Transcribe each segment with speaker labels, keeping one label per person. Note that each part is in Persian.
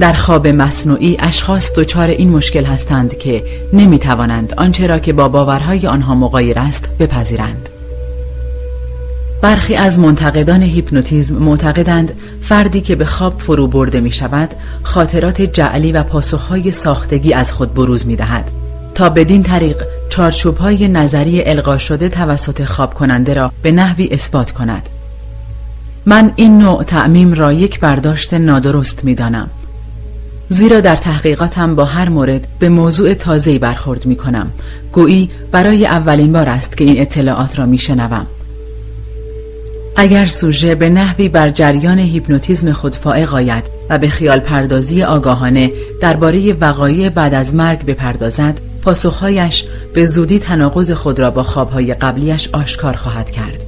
Speaker 1: در خواب مصنوعی اشخاص دچار این مشکل هستند که نمی توانند آنچه را که با باورهای آنها مغایر است بپذیرند. برخی از منتقدان هیپنوتیزم معتقدند فردی که به خواب فرو برده می شود خاطرات جعلی و پاسخهای ساختگی از خود بروز می دهد تا بدین طریق چارچوب های نظری القا شده توسط خواب کننده را به نحوی اثبات کند من این نوع تعمیم را یک برداشت نادرست می دانم. زیرا در تحقیقاتم با هر مورد به موضوع تازه‌ای برخورد می کنم گویی برای اولین بار است که این اطلاعات را می شنوم. اگر سوژه به نحوی بر جریان هیپنوتیزم خود فائق آید و به خیال پردازی آگاهانه درباره وقایع بعد از مرگ بپردازد پاسخهایش به زودی تناقض خود را با خوابهای قبلیش آشکار خواهد کرد.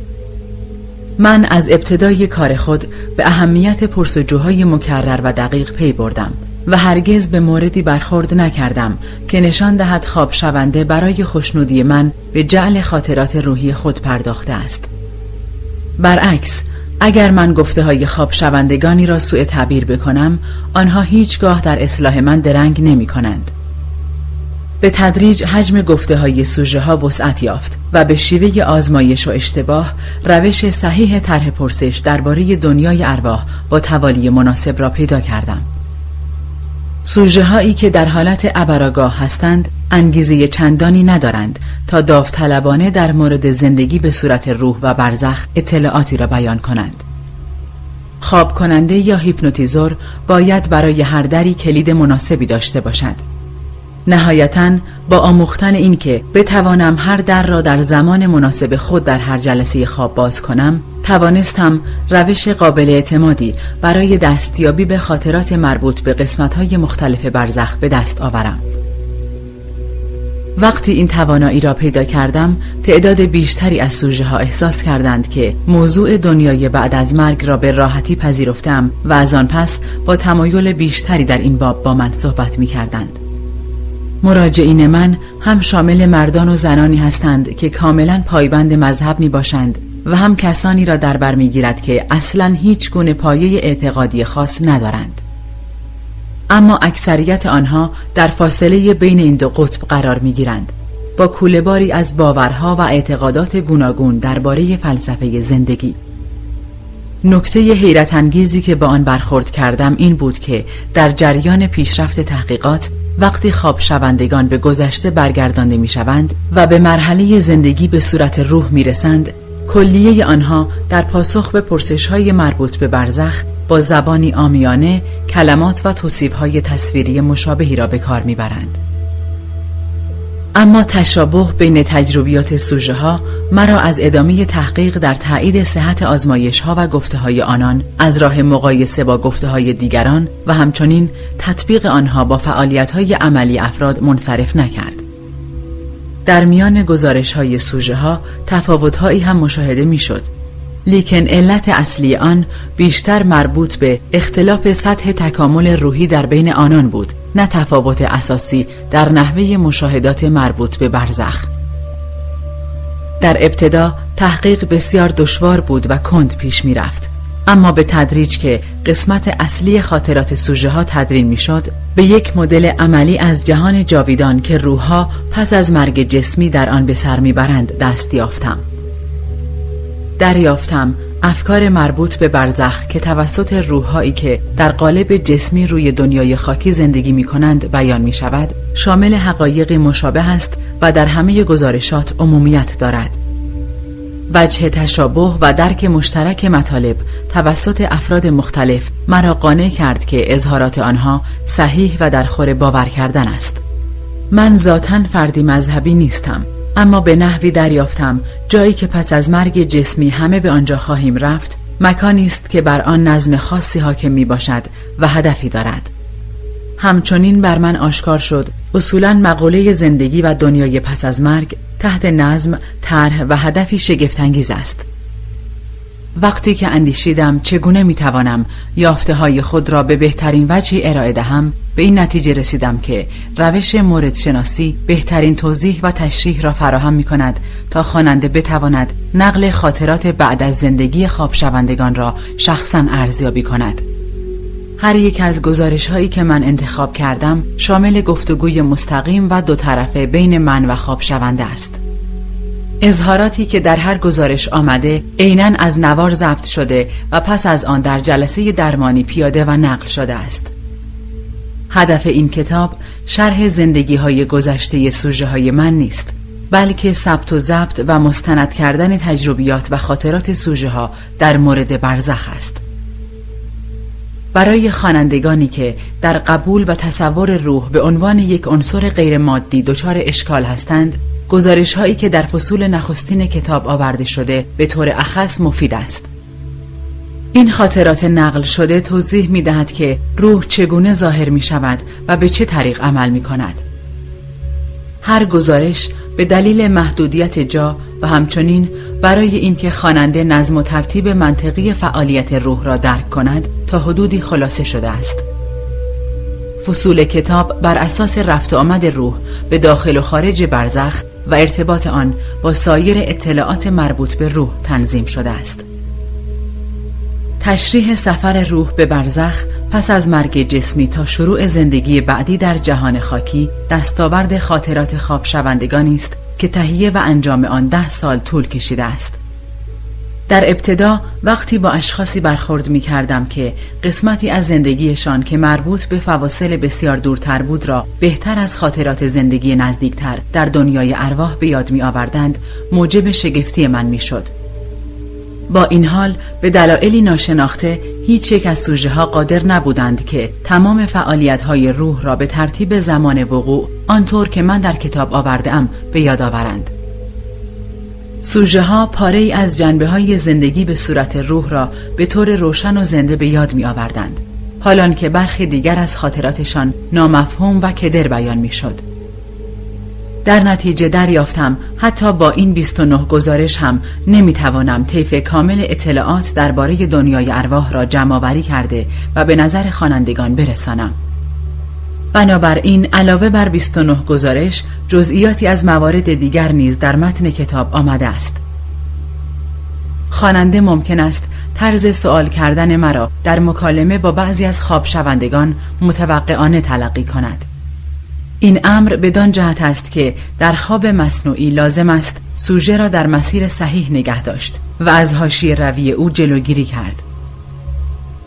Speaker 1: من از ابتدای کار خود به اهمیت پرسجوهای مکرر و دقیق پی بردم. و هرگز به موردی برخورد نکردم که نشان دهد خواب شونده برای خوشنودی من به جعل خاطرات روحی خود پرداخته است برعکس اگر من گفته های خواب شوندگانی را سوء تعبیر بکنم آنها هیچگاه در اصلاح من درنگ نمی کنند به تدریج حجم گفته های سوژه ها وسعت یافت و به شیوه آزمایش و اشتباه روش صحیح طرح پرسش درباره دنیای ارواح با توالی مناسب را پیدا کردم. سوژه هایی که در حالت ابراگاه هستند انگیزه چندانی ندارند تا داوطلبانه در مورد زندگی به صورت روح و برزخ اطلاعاتی را بیان کنند. خواب کننده یا هیپنوتیزور باید برای هر دری کلید مناسبی داشته باشد. نهایتا با آموختن این که بتوانم هر در را در زمان مناسب خود در هر جلسه خواب باز کنم توانستم روش قابل اعتمادی برای دستیابی به خاطرات مربوط به قسمتهای مختلف برزخ به دست آورم وقتی این توانایی را پیدا کردم تعداد بیشتری از سوژه ها احساس کردند که موضوع دنیای بعد از مرگ را به راحتی پذیرفتم و از آن پس با تمایل بیشتری در این باب با من صحبت می کردند. مراجعین من هم شامل مردان و زنانی هستند که کاملا پایبند مذهب می باشند و هم کسانی را در بر می گیرد که اصلا هیچ گونه پایه اعتقادی خاص ندارند. اما اکثریت آنها در فاصله بین این دو قطب قرار می گیرند با کولهباری از باورها و اعتقادات گوناگون درباره فلسفه زندگی. نکته حیرت انگیزی که با آن برخورد کردم این بود که در جریان پیشرفت تحقیقات وقتی خواب شوندگان به گذشته برگردانده می شوند و به مرحله زندگی به صورت روح می رسند کلیه آنها در پاسخ به پرسش های مربوط به برزخ با زبانی آمیانه کلمات و توصیف های تصویری مشابهی را به کار می‌برند. اما تشابه بین تجربیات سوژه ها مرا از ادامه تحقیق در تایید صحت آزمایش ها و گفته های آنان از راه مقایسه با گفته های دیگران و همچنین تطبیق آنها با فعالیت های عملی افراد منصرف نکرد. در میان گزارش های سوژه ها تفاوت هایی هم مشاهده می شد لیکن علت اصلی آن بیشتر مربوط به اختلاف سطح تکامل روحی در بین آنان بود نه تفاوت اساسی در نحوه مشاهدات مربوط به برزخ در ابتدا تحقیق بسیار دشوار بود و کند پیش می رفت. اما به تدریج که قسمت اصلی خاطرات سوژه ها تدوین می شد به یک مدل عملی از جهان جاویدان که روحها پس از مرگ جسمی در آن به سر می‌برند دست یافتم دریافتم. افکار مربوط به برزخ که توسط روحهایی که در قالب جسمی روی دنیای خاکی زندگی می کنند بیان می شود شامل حقایق مشابه است و در همه گزارشات عمومیت دارد. وجه تشابه و درک مشترک مطالب توسط افراد مختلف مرا قانع کرد که اظهارات آنها صحیح و در خور باور کردن است. من ذاتا فردی مذهبی نیستم. اما به نحوی دریافتم. جایی که پس از مرگ جسمی همه به آنجا خواهیم رفت مکانی است که بر آن نظم خاصی حاکم می باشد و هدفی دارد. همچنین بر من آشکار شد. اصولا مقوله زندگی و دنیای پس از مرگ تحت نظم، طرح و هدفی شگفتانگیز است. وقتی که اندیشیدم چگونه می‌توانم یافته های خود را به بهترین وجهی ارائه دهم به این نتیجه رسیدم که روش مورد شناسی بهترین توضیح و تشریح را فراهم می کند تا خواننده بتواند نقل خاطرات بعد از زندگی خواب شوندگان را شخصا ارزیابی کند هر یک از گزارش هایی که من انتخاب کردم شامل گفتگوی مستقیم و دو طرفه بین من و خواب شونده است. اظهاراتی که در هر گزارش آمده عینا از نوار ضبط شده و پس از آن در جلسه درمانی پیاده و نقل شده است. هدف این کتاب شرح زندگی های گذشته سوژه های من نیست بلکه ثبت و ضبط و مستند کردن تجربیات و خاطرات سوژه ها در مورد برزخ است. برای خوانندگانی که در قبول و تصور روح به عنوان یک عنصر غیر مادی دچار اشکال هستند گزارش هایی که در فصول نخستین کتاب آورده شده به طور اخص مفید است. این خاطرات نقل شده توضیح می دهد که روح چگونه ظاهر می شود و به چه طریق عمل می کند هر گزارش به دلیل محدودیت جا و همچنین برای اینکه خواننده نظم و ترتیب منطقی فعالیت روح را درک کند تا حدودی خلاصه شده است. فصول کتاب بر اساس رفت آمد روح به داخل و خارج برزخ و ارتباط آن با سایر اطلاعات مربوط به روح تنظیم شده است. تشریح سفر روح به برزخ پس از مرگ جسمی تا شروع زندگی بعدی در جهان خاکی دستاورد خاطرات خواب شوندگانی است که تهیه و انجام آن ده سال طول کشیده است. در ابتدا وقتی با اشخاصی برخورد می کردم که قسمتی از زندگیشان که مربوط به فواصل بسیار دورتر بود را بهتر از خاطرات زندگی نزدیکتر در دنیای ارواح به یاد می آوردند موجب شگفتی من می شد. با این حال به دلایلی ناشناخته هیچ یک از سوژه ها قادر نبودند که تمام فعالیت های روح را به ترتیب زمان وقوع آنطور که من در کتاب آورده ام به یاد آورند. سوژه ها پاره ای از جنبه های زندگی به صورت روح را به طور روشن و زنده به یاد می آوردند. حالان که برخی دیگر از خاطراتشان نامفهوم و کدر بیان می شد. در نتیجه دریافتم حتی با این 29 گزارش هم نمی توانم طیف کامل اطلاعات درباره دنیای ارواح را جمع کرده و به نظر خوانندگان برسانم. بنابراین علاوه بر 29 گزارش جزئیاتی از موارد دیگر نیز در متن کتاب آمده است. خواننده ممکن است طرز سوال کردن مرا در مکالمه با بعضی از خواب شوندگان متوقعانه تلقی کند. این امر بدان جهت است که در خواب مصنوعی لازم است سوژه را در مسیر صحیح نگه داشت و از حاشیه روی او جلوگیری کرد.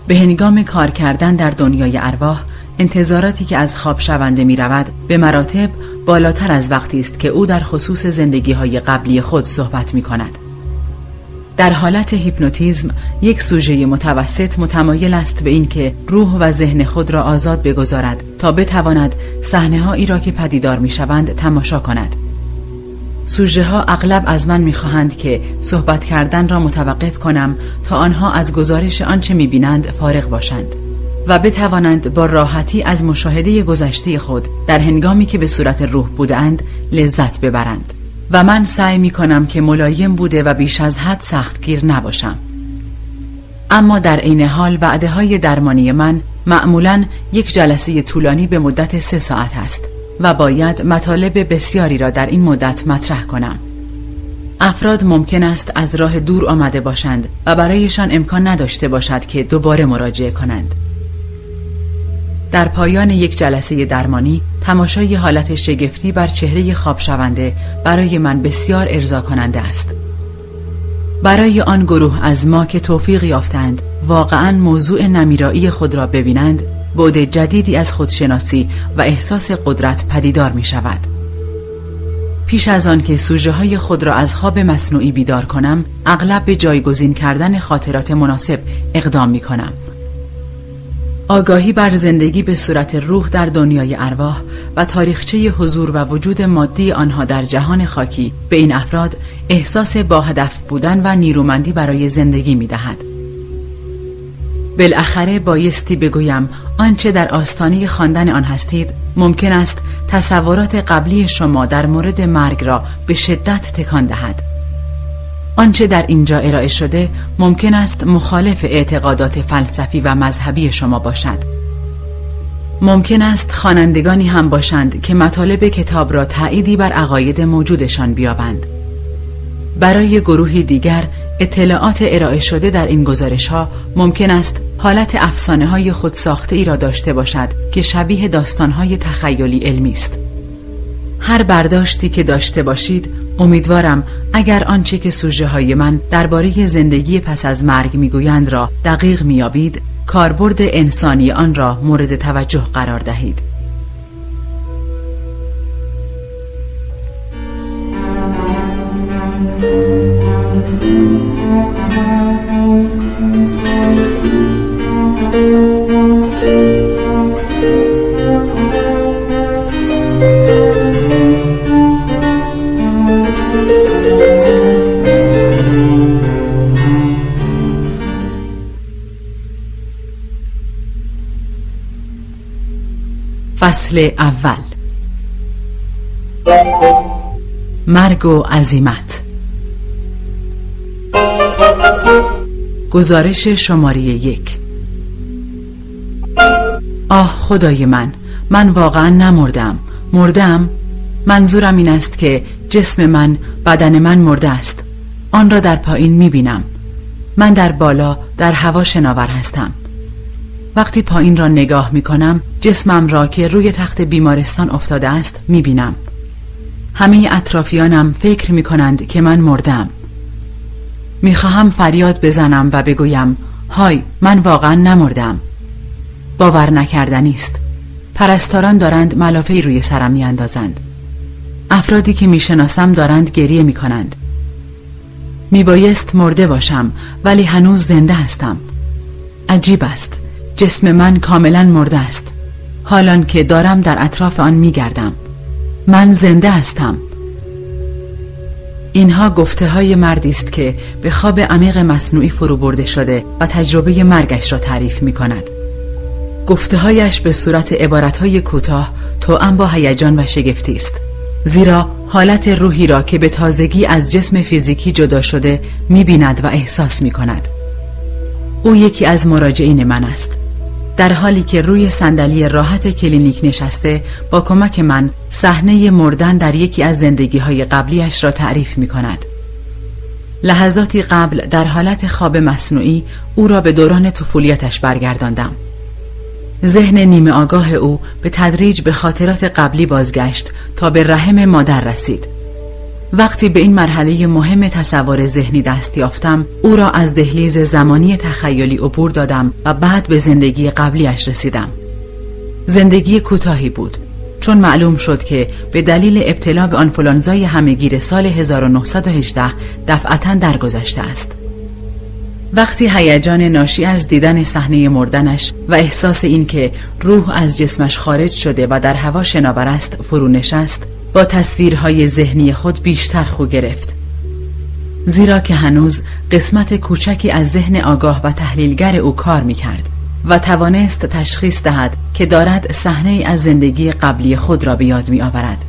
Speaker 1: به هنگام کار کردن در دنیای ارواح انتظاراتی که از خواب شونده می رود به مراتب بالاتر از وقتی است که او در خصوص زندگی های قبلی خود صحبت می کند. در حالت هیپنوتیزم یک سوژه متوسط متمایل است به اینکه روح و ذهن خود را آزاد بگذارد تا بتواند صحنه هایی را که پدیدار می شوند تماشا کند. سوژه ها اغلب از من می‌خواهند که صحبت کردن را متوقف کنم تا آنها از گزارش آنچه می بینند فارغ باشند. و بتوانند با راحتی از مشاهده گذشته خود در هنگامی که به صورت روح بودند لذت ببرند. و من سعی می کنم که ملایم بوده و بیش از حد سختگیر نباشم. اما در عین حال وعده های درمانی من معمولا یک جلسه طولانی به مدت سه ساعت است و باید مطالب بسیاری را در این مدت مطرح کنم. افراد ممکن است از راه دور آمده باشند و برایشان امکان نداشته باشد که دوباره مراجعه کنند. در پایان یک جلسه درمانی تماشای حالت شگفتی بر چهره خواب شونده برای من بسیار ارضا کننده است. برای آن گروه از ما که توفیق یافتند واقعا موضوع نمیرایی خود را ببینند بعد جدیدی از خودشناسی و احساس قدرت پدیدار می شود پیش از آن که سوژه های خود را از خواب مصنوعی بیدار کنم اغلب به جایگزین کردن خاطرات مناسب اقدام می کنم آگاهی بر زندگی به صورت روح در دنیای ارواح و تاریخچه حضور و وجود مادی آنها در جهان خاکی به این افراد احساس با هدف بودن و نیرومندی برای زندگی می دهد. بالاخره بایستی بگویم آنچه در آستانه خواندن آن هستید ممکن است تصورات قبلی شما در مورد مرگ را به شدت تکان دهد آنچه در اینجا ارائه شده ممکن است مخالف اعتقادات فلسفی و مذهبی شما باشد ممکن است خوانندگانی هم باشند که مطالب کتاب را تأییدی بر عقاید موجودشان بیابند برای گروهی دیگر اطلاعات ارائه شده در این گزارش ها ممکن است حالت افسانه های خود ساخته ای را داشته باشد که شبیه داستان های تخیلی علمی است. هر برداشتی که داشته باشید امیدوارم اگر آنچه که سوژه های من درباره زندگی پس از مرگ می‌گویند را دقیق میابید کاربرد انسانی آن را مورد توجه قرار دهید. فصل اول. مرگ و عزیمت گزارش شماره یک. آه خدای من من واقعا نمردم. مردم؟ منظورم این است که جسم من بدن من مرده است. آن را در پایین می بینم من در بالا در هوا شناور هستم. وقتی پایین را نگاه می کنم جسمم را که روی تخت بیمارستان افتاده است می بینم همه اطرافیانم فکر می کنند که من مردم. می خواهم فریاد بزنم و بگویم های من واقعا نمردم. باور نکردنی است. پرستاران دارند ملافه روی سرم می اندازند افرادی که می شناسم دارند گریه می کنند می بایست مرده باشم ولی هنوز زنده هستم. عجیب است. جسم من کاملا مرده است. حالان که دارم در اطراف آن می گردم. من زنده هستم. اینها گفته های مردی است که به خواب عمیق مصنوعی فرو برده شده و تجربه مرگش را تعریف می کند. گفته هایش به صورت عبارت های کوتاه توأم با هیجان و شگفتی است. زیرا حالت روحی را که به تازگی از جسم فیزیکی جدا شده می بیند و احساس می کند. او یکی از مراجعین من است. در حالی که روی صندلی راحت کلینیک نشسته با کمک من صحنه مردن در یکی از زندگی های قبلیش را تعریف می کند. لحظاتی قبل در حالت خواب مصنوعی او را به دوران طفولیتش برگرداندم. ذهن نیمه آگاه او به تدریج به خاطرات قبلی بازگشت تا به رحم مادر رسید. وقتی به این مرحله مهم تصور ذهنی دست یافتم او را از دهلیز زمانی تخیلی عبور دادم و بعد به زندگی قبلیش رسیدم. زندگی کوتاهی بود چون معلوم شد که به دلیل ابتلا به آنفولانزای همهگیر سال 1918 دفعتا درگذشته است. وقتی هیجان ناشی از دیدن صحنه مردنش و احساس اینکه روح از جسمش خارج شده و در هوا شناور است فرو نشست با تصویرهای ذهنی خود بیشتر خو گرفت زیرا که هنوز قسمت کوچکی از ذهن آگاه و تحلیلگر او کار می کرد و توانست تشخیص دهد که دارد صحنه از زندگی قبلی خود را به یاد می آورد.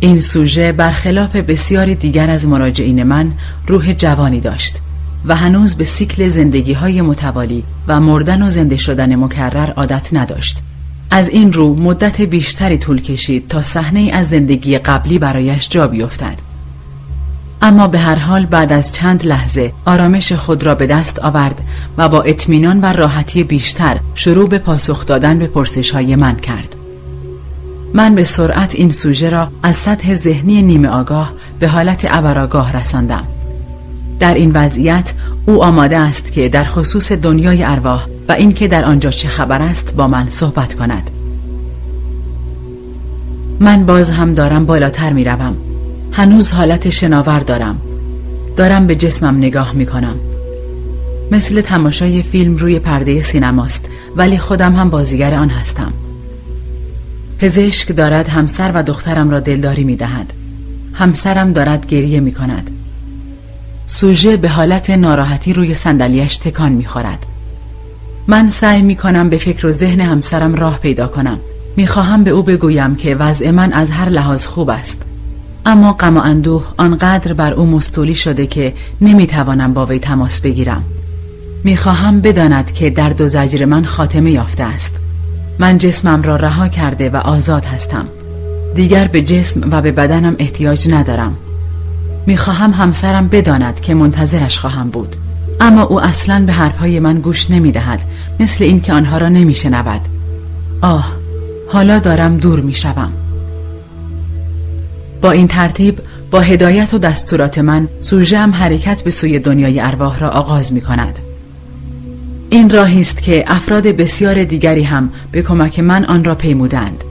Speaker 1: این سوژه برخلاف بسیاری دیگر از مراجعین من روح جوانی داشت و هنوز به سیکل زندگی های متوالی و مردن و زنده شدن مکرر عادت نداشت از این رو مدت بیشتری طول کشید تا صحنه از زندگی قبلی برایش جا بیفتد. اما به هر حال بعد از چند لحظه آرامش خود را به دست آورد و با اطمینان و راحتی بیشتر شروع به پاسخ دادن به پرسش های من کرد. من به سرعت این سوژه را از سطح ذهنی نیمه آگاه به حالت ابرآگاه رساندم. در این وضعیت او آماده است که در خصوص دنیای ارواح و اینکه در آنجا چه خبر است با من صحبت کند. من باز هم دارم بالاتر می روم. هنوز حالت شناور دارم. دارم به جسمم نگاه می کنم مثل تماشای فیلم روی پرده سینماست ولی خودم هم بازیگر آن هستم. پزشک دارد همسر و دخترم را دلداری می دهد همسرم دارد گریه می کند سوژه به حالت ناراحتی روی صندلیاش تکان می‌خورد. من سعی می کنم به فکر و ذهن همسرم راه پیدا کنم. می‌خواهم به او بگویم که وضع من از هر لحاظ خوب است. اما غم و اندوه آنقدر بر او مستولی شده که نمی‌توانم با وی تماس بگیرم. می‌خواهم بداند که درد و زجر من خاتمه یافته است. من جسمم را رها کرده و آزاد هستم. دیگر به جسم و به بدنم احتیاج ندارم. می‌خواهم همسرم بداند که منتظرش خواهم بود اما او اصلا به حرفهای من گوش نمی‌دهد مثل اینکه آنها را نمیشنود آه حالا دارم دور می‌شوم با این ترتیب با هدایت و دستورات من سوژه هم حرکت به سوی دنیای ارواح را آغاز می کند. این راهی است که افراد بسیار دیگری هم به کمک من آن را پیمودند.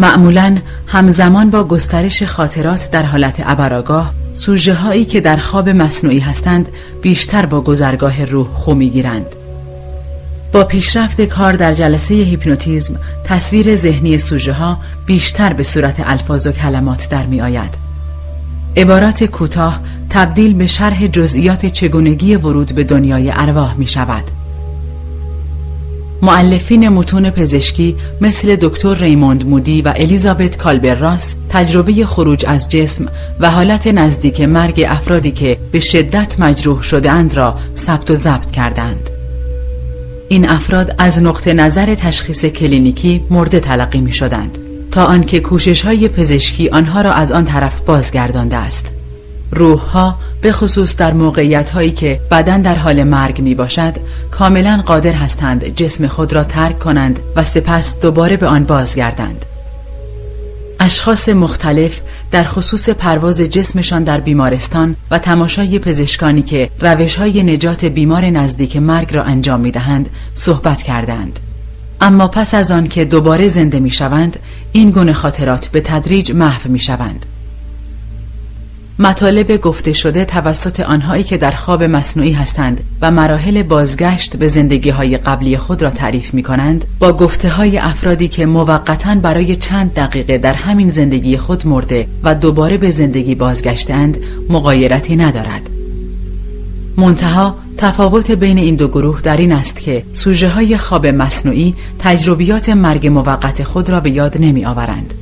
Speaker 1: معمولا همزمان با گسترش خاطرات در حالت ابرآگاه سوژه هایی که در خواب مصنوعی هستند بیشتر با گذرگاه روح خو گیرند. با پیشرفت کار در جلسه هیپنوتیزم تصویر ذهنی سوژه ها بیشتر به صورت الفاظ و کلمات در می آید. عبارات کوتاه تبدیل به شرح جزئیات چگونگی ورود به دنیای ارواح می شود. معلفین متون پزشکی مثل دکتر ریموند مودی و الیزابت کالبراس تجربه خروج از جسم و حالت نزدیک مرگ افرادی که به شدت مجروح شده اند را ثبت و ضبط کردند. این افراد از نقطه نظر تشخیص کلینیکی مرده تلقی می شدند تا آنکه کوشش های پزشکی آنها را از آن طرف بازگردانده است. روح ها به خصوص در موقعیت هایی که بدن در حال مرگ می باشد کاملا قادر هستند جسم خود را ترک کنند و سپس دوباره به آن بازگردند. اشخاص مختلف در خصوص پرواز جسمشان در بیمارستان و تماشای پزشکانی که روش های نجات بیمار نزدیک مرگ را انجام می دهند صحبت کردند. اما پس از آن که دوباره زنده می شوند این گونه خاطرات به تدریج محو می شوند. مطالب گفته شده توسط آنهایی که در خواب مصنوعی هستند و مراحل بازگشت به زندگی های قبلی خود را تعریف می کنند با گفته های افرادی که موقتا برای چند دقیقه در همین زندگی خود مرده و دوباره به زندگی بازگشتند مقایرتی ندارد. منتها تفاوت بین این دو گروه در این است که سوژه های خواب مصنوعی تجربیات مرگ موقت خود را به یاد نمی آورند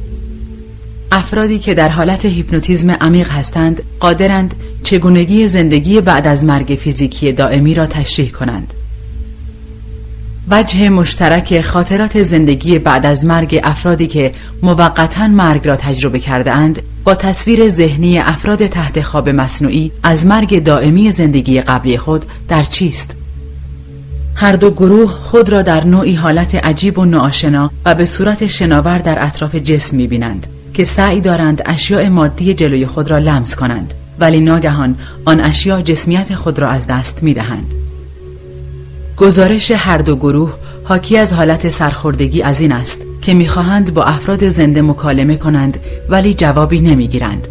Speaker 1: افرادی که در حالت هیپنوتیزم عمیق هستند قادرند چگونگی زندگی بعد از مرگ فیزیکی دائمی را تشریح کنند وجه مشترک خاطرات زندگی بعد از مرگ افرادی که موقتا مرگ را تجربه کرده اند با تصویر ذهنی افراد تحت خواب مصنوعی از مرگ دائمی زندگی قبلی خود در چیست؟ هر دو گروه خود را در نوعی حالت عجیب و ناآشنا و به صورت شناور در اطراف جسم می‌بینند. که سعی دارند اشیاء مادی جلوی خود را لمس کنند ولی ناگهان آن اشیاء جسمیت خود را از دست می دهند. گزارش هر دو گروه حاکی از حالت سرخوردگی از این است که می‌خواهند با افراد زنده مکالمه کنند ولی جوابی نمی‌گیرند.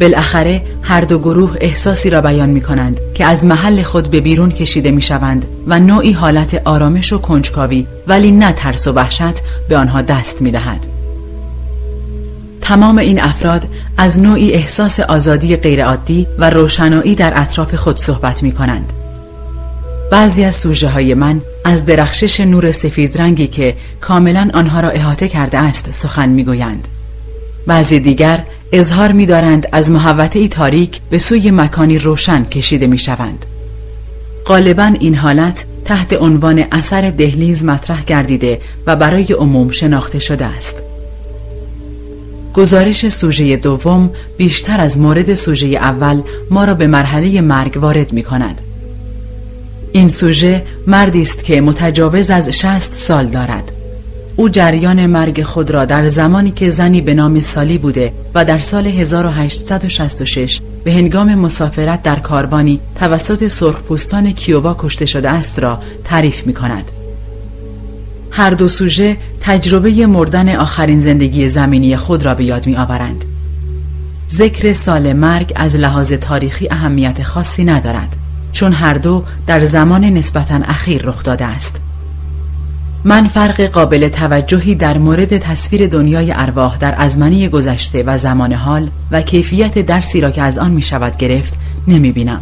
Speaker 1: بالاخره هر دو گروه احساسی را بیان می کنند که از محل خود به بیرون کشیده می شوند و نوعی حالت آرامش و کنجکاوی ولی نه ترس و وحشت به آنها دست می دهد. تمام این افراد از نوعی احساس آزادی غیرعادی و روشنایی در اطراف خود صحبت می کنند. بعضی از سوژه های من از درخشش نور سفید رنگی که کاملا آنها را احاطه کرده است سخن می گویند. بعضی دیگر اظهار می دارند از محوطه تاریک به سوی مکانی روشن کشیده می شوند. غالبا این حالت تحت عنوان اثر دهلیز مطرح گردیده و برای عموم شناخته شده است. گزارش سوژه دوم بیشتر از مورد سوژه اول ما را به مرحله مرگ وارد می کند. این سوژه مردی است که متجاوز از شست سال دارد. او جریان مرگ خود را در زمانی که زنی به نام سالی بوده و در سال 1866 به هنگام مسافرت در کاروانی توسط سرخپوستان کیووا کشته شده است را تعریف می کند. هر دو سوژه تجربه مردن آخرین زندگی زمینی خود را به یاد می آورند. ذکر سال مرگ از لحاظ تاریخی اهمیت خاصی ندارد چون هر دو در زمان نسبتا اخیر رخ داده است. من فرق قابل توجهی در مورد تصویر دنیای ارواح در ازمنی گذشته و زمان حال و کیفیت درسی را که از آن می شود گرفت نمی بینم.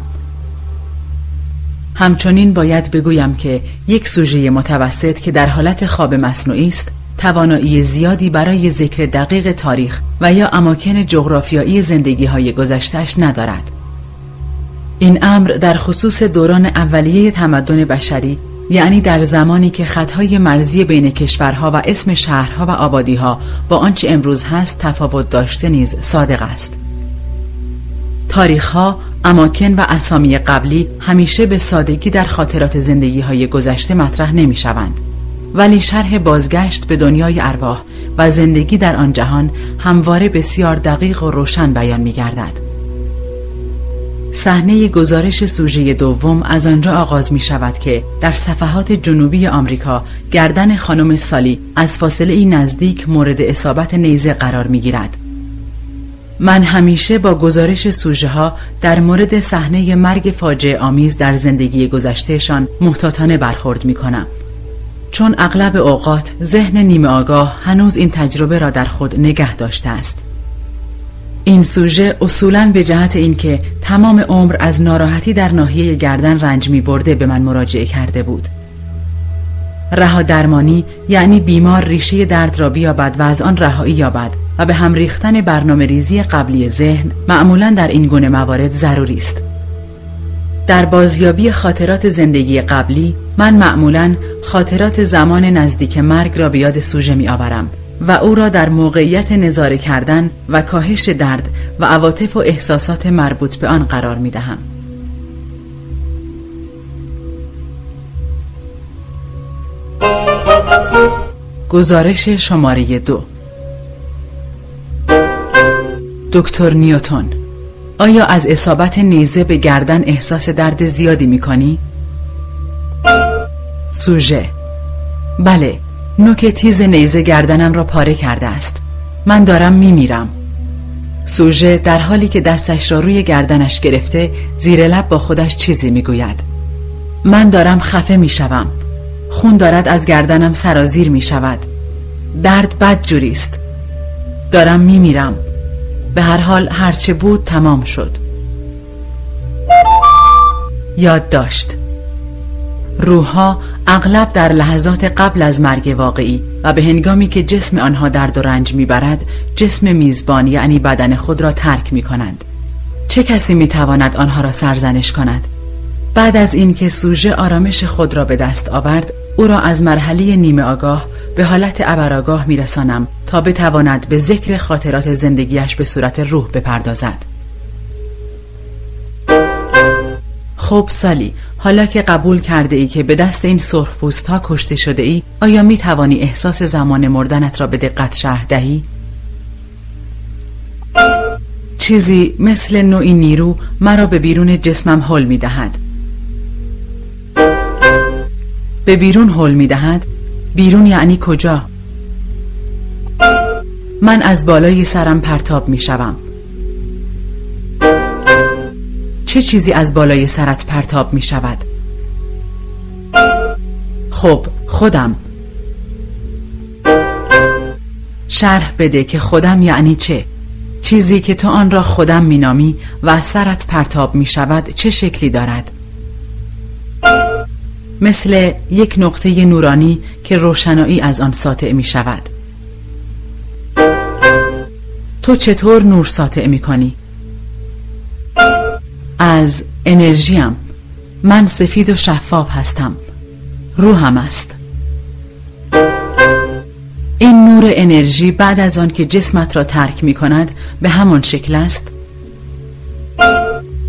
Speaker 1: همچنین باید بگویم که یک سوژه متوسط که در حالت خواب مصنوعی است توانایی زیادی برای ذکر دقیق تاریخ و یا اماکن جغرافیایی زندگی های گذشتش ندارد. این امر در خصوص دوران اولیه تمدن بشری یعنی در زمانی که خطهای مرزی بین کشورها و اسم شهرها و آبادیها با آنچه امروز هست تفاوت داشته نیز صادق است. تاریخها، اماکن و اسامی قبلی همیشه به سادگی در خاطرات زندگی های گذشته مطرح نمی شوند. ولی شرح بازگشت به دنیای ارواح و زندگی در آن جهان همواره بسیار دقیق و روشن بیان می گردد. صحنه گزارش سوژه دوم از آنجا آغاز می شود که در صفحات جنوبی آمریکا گردن خانم سالی از فاصله ای نزدیک مورد اصابت نیزه قرار می گیرد. من همیشه با گزارش سوژه ها در مورد صحنه مرگ فاجعه آمیز در زندگی گذشتهشان محتاطانه برخورد می کنم. چون اغلب اوقات ذهن نیمه آگاه هنوز این تجربه را در خود نگه داشته است. این سوژه اصولا به جهت اینکه تمام عمر از ناراحتی در ناحیه گردن رنج می برده به من مراجعه کرده بود. رها درمانی یعنی بیمار ریشه درد را بیابد و از آن رهایی یابد و به هم ریختن برنامه ریزی قبلی ذهن معمولا در این گونه موارد ضروری است. در بازیابی خاطرات زندگی قبلی من معمولا خاطرات زمان نزدیک مرگ را به یاد سوژه می آورم و او را در موقعیت نظاره کردن و کاهش درد و عواطف و احساسات مربوط به آن قرار می دهم. گزارش شماره دو. دکتر نیوتون آیا از اصابت نیزه به گردن احساس درد زیادی می کنی؟ سوژه. بله نوک تیز نیزه گردنم را پاره کرده است. من دارم می میرم سوژه در حالی که دستش را روی گردنش گرفته زیر لب با خودش چیزی می گوید من دارم خفه می شوم خون دارد از گردنم سرازیر می شود. درد بد جوریست. دارم می میرم. به هر حال هرچه بود تمام شد. یاد داشت. روحها اغلب در لحظات قبل از مرگ واقعی و به هنگامی که جسم آنها درد و رنج می‌برد جسم میزبان یعنی بدن خود را ترک می کنند چه کسی می تواند آنها را سرزنش کند؟ بعد از اینکه سوژه آرامش خود را به دست آورد او را از مرحله نیمه آگاه به حالت ابرآگاه میرسانم تا بتواند به ذکر خاطرات زندگیش به صورت روح بپردازد خب سالی حالا که قبول کرده ای که به دست این سرخپوست ها کشته شده ای آیا می توانی احساس زمان مردنت را به دقت شهر دهی؟ چیزی مثل نوعی نیرو مرا به بیرون جسمم حل می دهد به بیرون حل می دهد بیرون یعنی کجا؟ من از بالای سرم پرتاب می شوم. چه چیزی از بالای سرت پرتاب می شود؟ خب خودم شرح بده که خودم یعنی چه؟ چیزی که تو آن را خودم مینامی و سرت پرتاب می شود چه شکلی دارد؟ مثل یک نقطه نورانی که روشنایی از آن ساطع می شود. تو چطور نور ساطع می کنی؟ از انرژیم. من سفید و شفاف هستم. روحم است. این نور انرژی بعد از آن که جسمت را ترک می کند به همان شکل است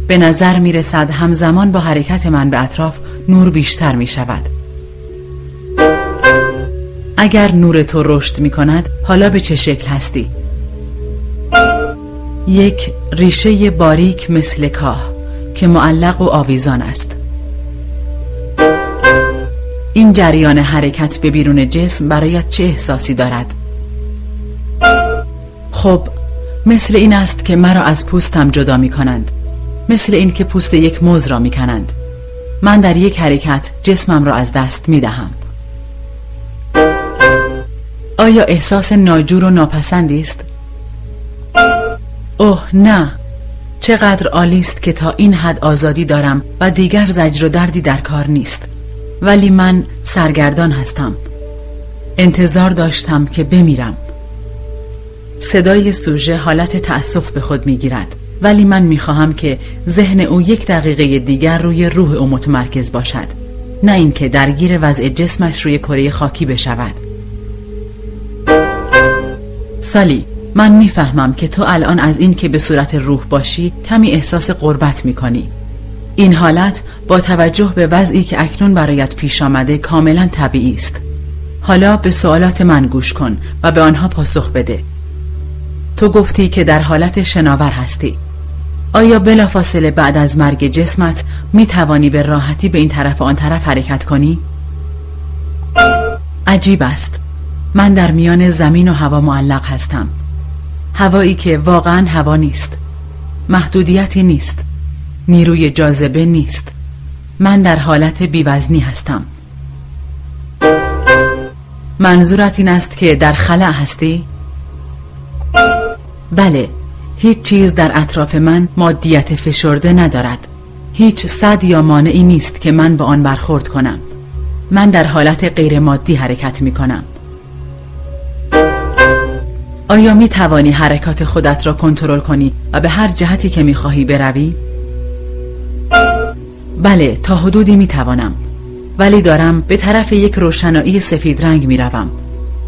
Speaker 1: به نظر می رسد همزمان با حرکت من به اطراف نور بیشتر می شود اگر نور تو رشد می کند حالا به چه شکل هستی؟ یک ریشه باریک مثل کاه که معلق و آویزان است این جریان حرکت به بیرون جسم برایت چه احساسی دارد؟ خب مثل این است که مرا از پوستم جدا می کنند مثل این که پوست یک موز را می کنند من در یک حرکت جسمم را از دست می دهم آیا احساس ناجور و ناپسندی است؟ اوه نه. چقدر عالی است که تا این حد آزادی دارم و دیگر زجر و دردی در کار نیست. ولی من سرگردان هستم. انتظار داشتم که بمیرم. صدای سوژه حالت تأسف به خود می‌گیرد. ولی من می‌خواهم که ذهن او یک دقیقه دیگر روی روح او متمرکز باشد نه اینکه درگیر وضع جسمش روی کره خاکی بشود. سالی من می‌فهمم که تو الان از این که به صورت روح باشی کمی احساس قربت می‌کنی. این حالت با توجه به وضعی که اکنون برایت پیش آمده کاملا طبیعی است. حالا به سوالات من گوش کن و به آنها پاسخ بده. تو گفتی که در حالت شناور هستی. آیا بلافاصله بعد از مرگ جسمت می توانی به راحتی به این طرف و آن طرف حرکت کنی؟ عجیب است. من در میان زمین و هوا معلق هستم. هوایی که واقعا هوا نیست. محدودیتی نیست. نیروی جاذبه نیست. من در حالت بیوزنی هستم. منظورت این است که در خلع هستی؟ بله. هیچ چیز در اطراف من مادیت فشرده ندارد. هیچ صد یا مانعی نیست که من با آن برخورد کنم. من در حالت غیر مادی حرکت می کنم. آیا می توانی حرکات خودت را کنترل کنی و به هر جهتی که می خواهی بروی؟ بله تا حدودی می توانم. ولی دارم به طرف یک روشنایی سفید رنگ می روم.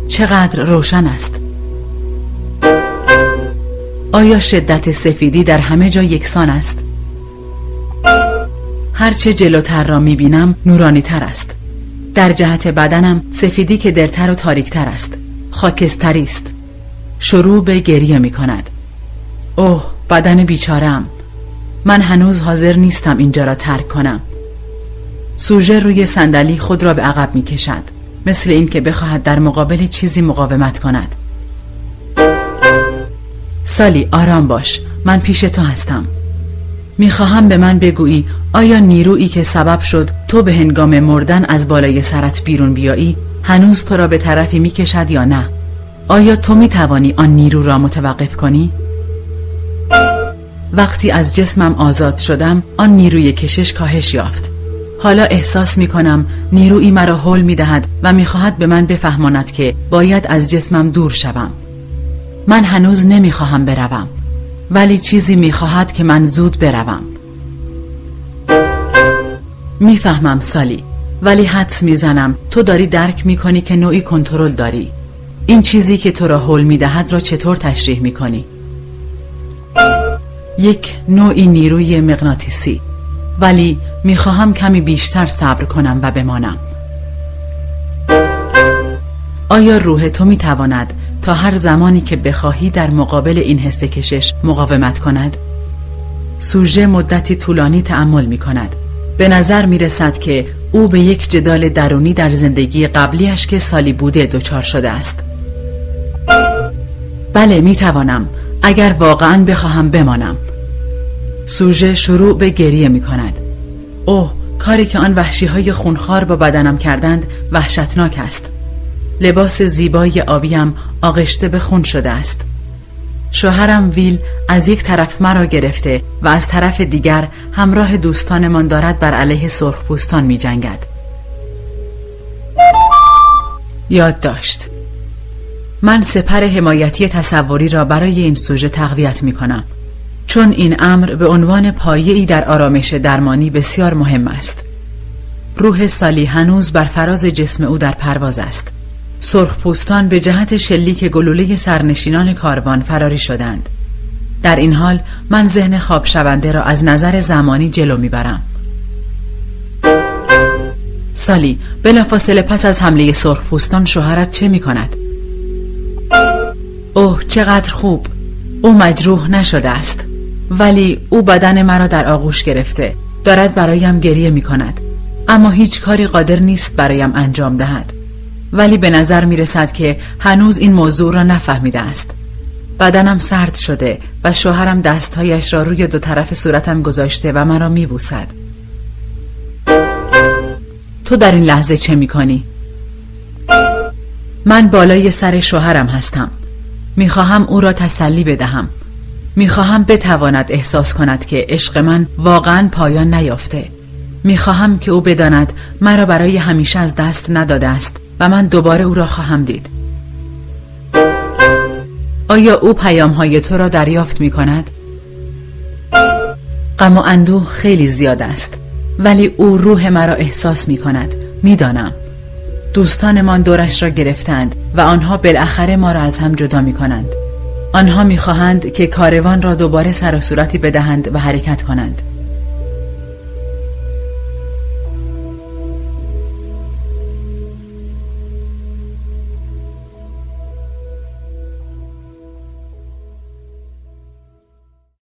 Speaker 1: چقدر روشن است؟ آیا شدت سفیدی در همه جا یکسان است؟ هرچه جلوتر را می بینم نورانی تر است. در جهت بدنم سفیدی که درتر و تاریکتر است. خاکستری است. شروع به گریه می کند اوه بدن بیچارم من هنوز حاضر نیستم اینجا را ترک کنم. سوژه روی صندلی خود را به عقب می کشد مثل اینکه بخواهد در مقابل چیزی مقاومت کند. سالی آرام باش. من پیش تو هستم. می‌خواهم به من بگویی آیا نیرویی که سبب شد تو به هنگام مردن از بالای سرت بیرون بیایی؟ هنوز تو را به طرفی می‌کشد یا نه؟ آیا تو می‌توانی آن نیرو را متوقف کنی؟ وقتی از جسمم آزاد شدم آن نیروی کشش کاهش یافت. حالا احساس می کنم نیرویی مرا حل می دهد و می خواهد به من بفهماند که باید از جسمم دور شوم. من هنوز نمی خواهم بروم ولی چیزی می خواهد که من زود بروم. می‌فهمم سالی ولی حدس می‌زنم تو داری درک می کنی که نوعی کنترل داری. این چیزی که تو را حل می دهد را چطور تشریح می کنی؟ یک نوعی نیروی مغناطیسی ولی می‌خواهم کمی بیشتر صبر کنم و بمانم آیا روح تو می‌تواند تا هر زمانی که بخواهی در مقابل این حس کشش مقاومت کند؟ سوژه مدتی طولانی تأمل می کند. به نظر می رسد که او به یک جدال درونی در زندگی قبلیش که سالی بوده دچار شده است. بله می توانم. اگر واقعا بخواهم بمانم. سوژه شروع به گریه می کند. اوه کاری که آن وحشی های خونخوار با بدنم کردند وحشتناک است. لباس زیبای آبیم آغشته به خون شده است شوهرم ویل از یک طرف مرا گرفته و از طرف دیگر همراه دوستانمان دارد بر علیه سرخپوستان می جنگد. یاد داشت من سپر حمایتی تصوری را برای این سوژه تقویت می کنم چون این امر به عنوان پایه‌ای در آرامش درمانی بسیار مهم است. روح سالی هنوز بر فراز جسم او در پرواز است. سرخپوستان به جهت شلیک گلوله سرنشینان کاروان فراری شدند. در این حال من ذهن خواب شونده را از نظر زمانی جلو می‌برم. سالی بلافاصله پس از حمله سرخپوستان شوهرت چه می کند؟ اوه چقدر خوب او مجروح نشده است ولی او بدن مرا در آغوش گرفته دارد برایم گریه می کند اما هیچ کاری قادر نیست برایم انجام دهد ولی به نظر می رسد که هنوز این موضوع را نفهمیده است. بدنم سرد شده و شوهرم دستهایش را روی دو طرف صورتم گذاشته و مرا می بوسد تو در این لحظه چه می کنی؟ من بالای سر شوهرم هستم. می‌خواهم او را تسلی بدهم. می‌خواهم بتواند احساس کند که عشق من واقعا پایان نیافته. می‌خواهم که او بداند مرا برای همیشه از دست نداده است. و من دوباره او را خواهم دید. آیا او پیام های تو را دریافت می کند؟ غم و اندوه خیلی زیاد است ولی او روح مرا احساس می کند می‌دانم. دوستانمان دورش را گرفتند و آنها بالاخره ما را از هم جدا می کنند آنها می‌خواهند که کاروان را دوباره سر و صورتی بدهند و حرکت کنند.